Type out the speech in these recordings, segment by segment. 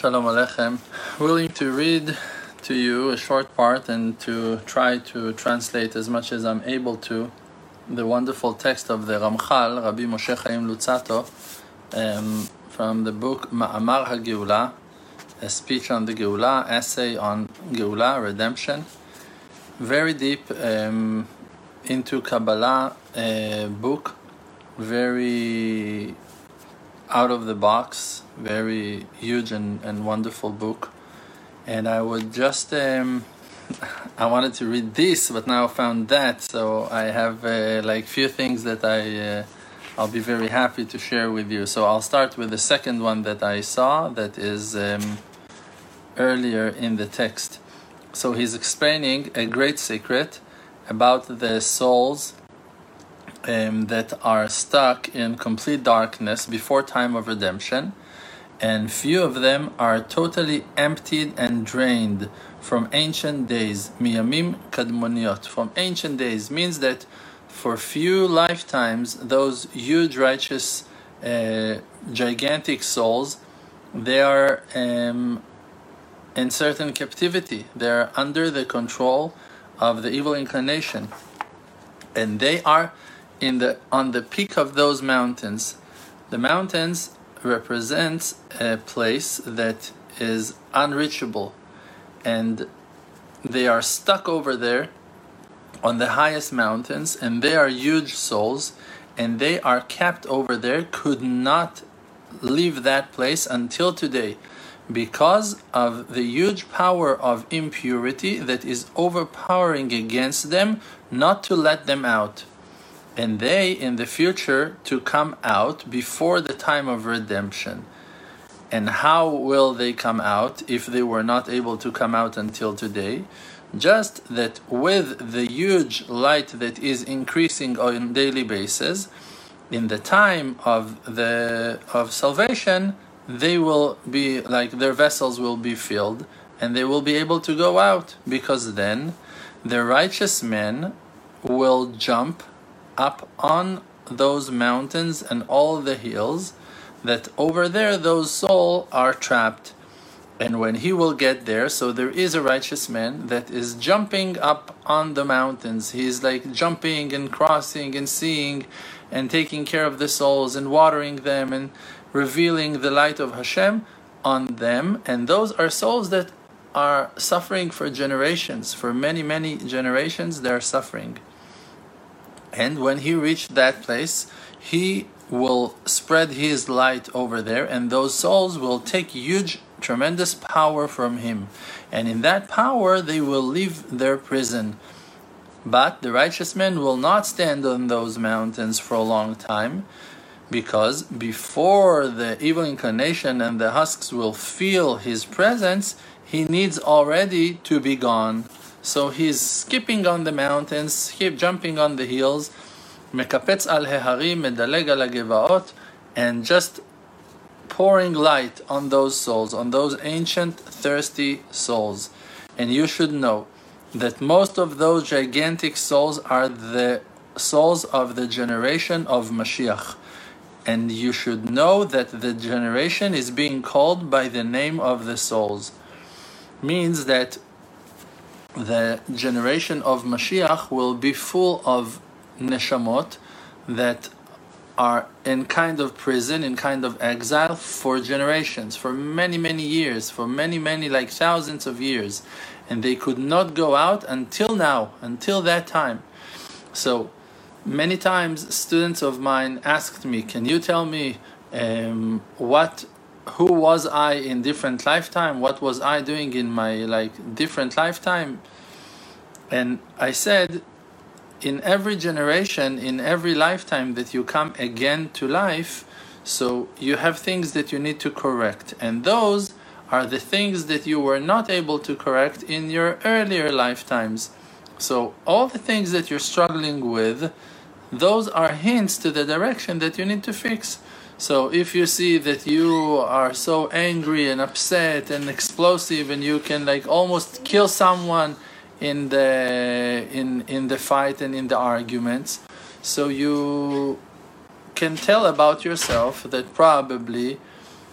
Shalom Aleichem. Willing to read to you a short part and to try to translate as much as I'm able to the wonderful text of the Ramchal, Rabbi Moshe Chaim Luzzatto, um, from the book Ma'amar HaGeula, a speech on the Geula, essay on Geula, redemption. Very deep um, into Kabbalah uh, book, very out of the box, very huge and, and wonderful book. And I would just, um, I wanted to read this, but now I found that. So I have uh, like few things that I, uh, I'll be very happy to share with you. So I'll start with the second one that I saw that is um, earlier in the text. So he's explaining a great secret about the souls um, that are stuck in complete darkness before time of redemption, and few of them are totally emptied and drained from ancient days. Miyamim kadmoniot from ancient days means that for few lifetimes, those huge righteous, uh, gigantic souls, they are um, in certain captivity. They are under the control of the evil inclination, and they are in the on the peak of those mountains. The mountains represent a place that is unreachable and they are stuck over there on the highest mountains and they are huge souls and they are kept over there could not leave that place until today because of the huge power of impurity that is overpowering against them not to let them out and they in the future to come out before the time of redemption. And how will they come out if they were not able to come out until today? Just that with the huge light that is increasing on daily basis, in the time of the of salvation, they will be like their vessels will be filled and they will be able to go out because then the righteous men will jump up on those mountains and all the hills, that over there those souls are trapped. And when he will get there, so there is a righteous man that is jumping up on the mountains. He's like jumping and crossing and seeing and taking care of the souls and watering them and revealing the light of Hashem on them. And those are souls that are suffering for generations. For many, many generations, they're suffering. And when he reached that place, he will spread his light over there, and those souls will take huge, tremendous power from him. And in that power, they will leave their prison. But the righteous man will not stand on those mountains for a long time, because before the evil inclination and the husks will feel his presence, he needs already to be gone. So he's skipping on the mountains, skip jumping on the hills, מקפץ על ההרים, מדלג על הגבעות, and just pouring light on those souls, on those ancient thirsty souls. And you should know that most of those gigantic souls are the souls of the generation of Mashiach. And you should know that the generation is being called by the name of the souls. Means that the generation of Mashiach will be full of neshamot that are in kind of prison, in kind of exile for generations, for many, many years, for many, many, like thousands of years. And they could not go out until now, until that time. So, many times students of mine asked me, Can you tell me um, what who was I in different lifetime? What was I doing in my like different lifetime? And I said, in every generation, in every lifetime that you come again to life, so you have things that you need to correct, and those are the things that you were not able to correct in your earlier lifetimes. So all the things that you're struggling with, those are hints to the direction that you need to fix. So if you see that you are so angry and upset and explosive and you can like almost kill someone in the in in the fight and in the arguments, so you can tell about yourself that probably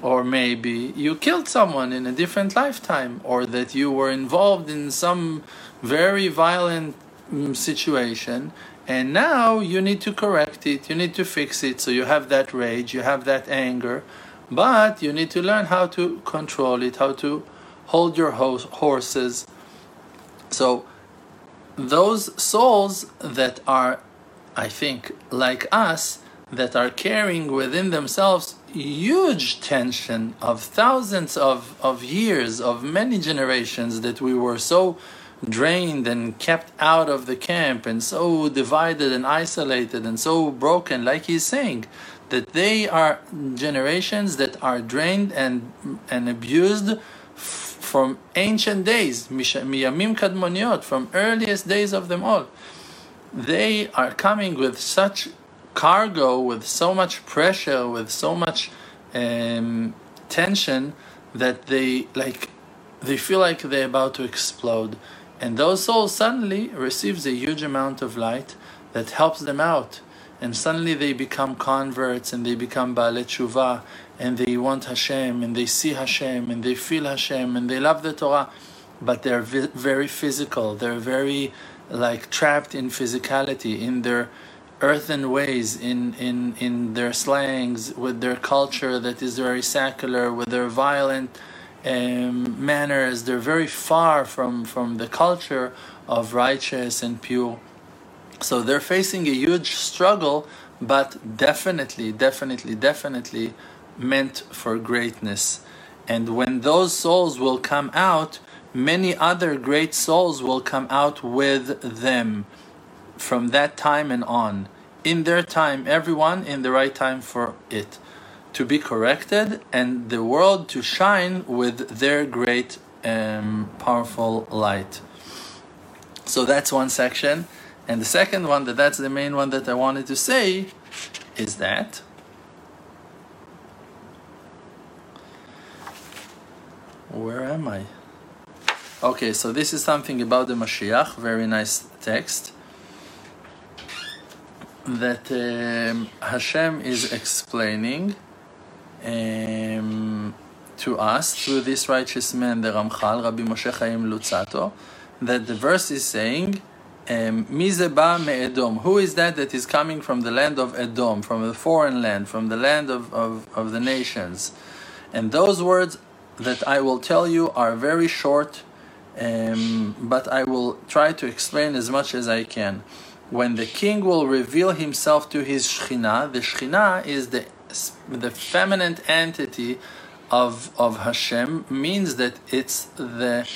or maybe you killed someone in a different lifetime, or that you were involved in some very violent mm, situation, and now you need to correct it, you need to fix it. So you have that rage, you have that anger, but you need to learn how to control it, how to hold your horses. So those souls that are, I think, like us, that are carrying within themselves huge tension of thousands of, of years, of many generations that we were so drained and kept out of the camp and so divided and isolated and so broken, like he's saying, that they are generations that are drained and, and abused from ancient days, kadmoniot, from earliest days of them all. They are coming with such cargo with so much pressure, with so much um, tension that they like they feel like they're about to explode. And those souls suddenly receives a huge amount of light that helps them out. And suddenly they become converts and they become Baalei Tshuva and they want Hashem and they see Hashem and they feel Hashem and they love the Torah. But they're very physical. They're very like trapped in physicality, in their earthen ways in, in, in their slangs, with their culture that is very secular, with their violent um, manners. They're very far from, from the culture of righteous and pure. So they're facing a huge struggle, but definitely, definitely, definitely meant for greatness. And when those souls will come out, many other great souls will come out with them from that time and on. In their time, everyone in the right time for it to be corrected and the world to shine with their great um, powerful light. So that's one section. And the second one, that that's the main one that I wanted to say, is that where am I? Okay, so this is something about the Mashiach, very nice text that um, Hashem is explaining um, to us through this righteous man, the Ramchal, Rabbi Moshe Chaim Luzzatto, that the verse is saying, um. Who is that that is coming from the land of Edom, from the foreign land, from the land of, of, of the nations? And those words that I will tell you are very short, um, but I will try to explain as much as I can when the king will reveal himself to his Shekhinah, the Shekhinah is the, the feminine entity of, of Hashem, means that it's the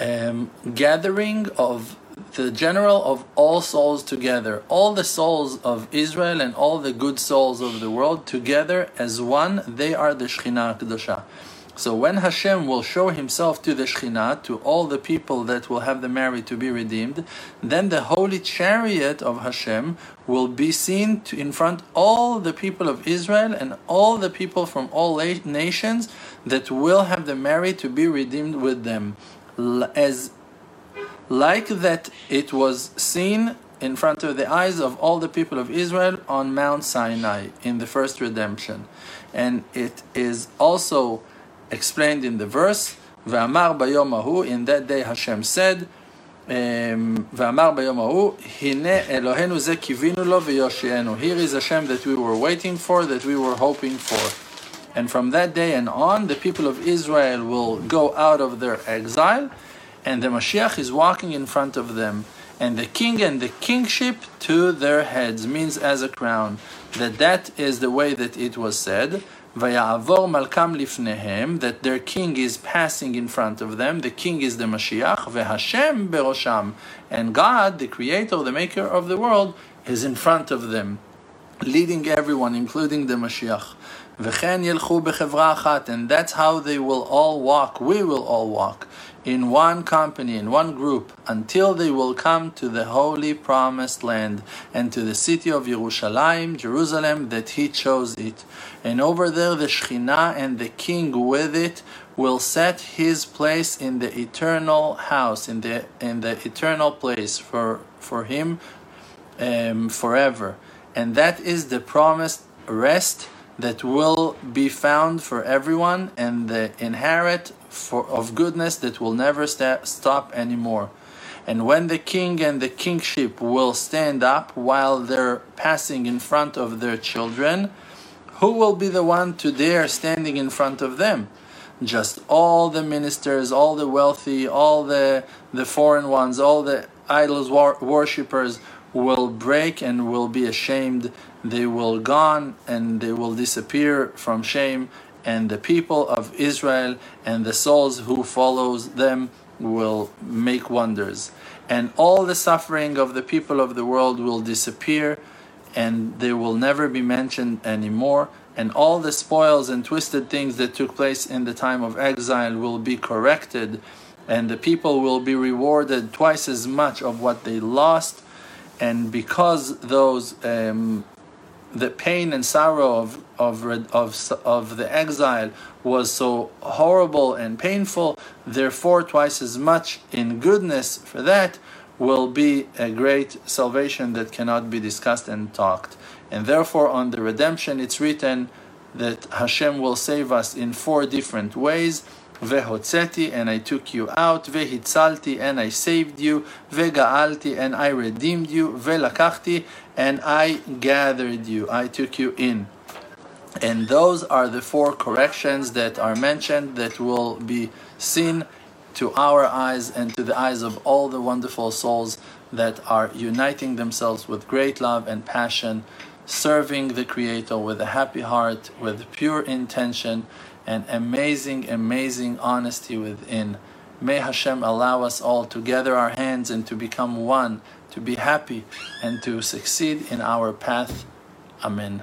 um, gathering of the general of all souls together, all the souls of Israel and all the good souls of the world together as one, they are the Shekhinah Kedosha. So when Hashem will show himself to the Shekhinah, to all the people that will have the Mary to be redeemed, then the holy chariot of Hashem will be seen to, in front all the people of Israel and all the people from all nations that will have the Mary to be redeemed with them. As like that it was seen in front of the eyes of all the people of Israel on Mount Sinai in the first redemption. And it is also explained in the verse, V'amar bayom in that day Hashem said, V'amar bayom ahu, Hine Elohenu ze kivinu lo v'yoshienu. Here is Hashem that we were waiting for, that we were hoping for. And from that day and on, the people of Israel will go out of their exile, and the Mashiach is walking in front of them. And the king and the kingship to their heads means as a crown. That that is the way that it was said. Vayavor Malkam Lifnehem, that their king is passing in front of them. The king is the Mashiach, Vehashem Berosham, and God, the creator, the maker of the world, is in front of them, leading everyone, including the Mashiach. V'chen yelchu bechevra achat, and that's how they will all walk. We will all walk in one company, in one group, until they will come to the holy promised land and to the city of Jerusalem, Jerusalem, that He chose it. And over there, the Shekhinah and the King with it will set His place in the eternal house, in the in the eternal place for for Him um, forever. And that is the promised rest that will be found for everyone and the inherit for, of goodness that will never stop anymore. And when the king and the kingship will stand up while they're passing in front of their children, who will be the one to dare standing in front of them? Just all the ministers, all the wealthy, all the, the foreign ones, all the idols wor- worshippers will break and will be ashamed. They will gone and they will disappear from shame. And the people of Israel and the souls who follows them will make wonders. And all the suffering of the people of the world will disappear and they will never be mentioned anymore. And all the spoils and twisted things that took place in the time of exile will be corrected, and the people will be rewarded twice as much of what they lost. And because those um, the pain and sorrow of, of, of, of the exile was so horrible and painful, therefore, twice as much in goodness for that will be a great salvation that cannot be discussed and talked. And therefore, on the redemption, it's written that Hashem will save us in four different ways. Vehotzeti, and I took you out. Vehitzalti, and I saved you. Vegaalti, and I redeemed you. Velakachti, and I gathered you. I took you in. And those are the four corrections that are mentioned that will be seen to our eyes and to the eyes of all the wonderful souls that are uniting themselves with great love and passion, serving the Creator with a happy heart, with pure intention, and amazing, amazing honesty within. May Hashem allow us all to gather our hands and to become one, to be happy, and to succeed in our path. Amen.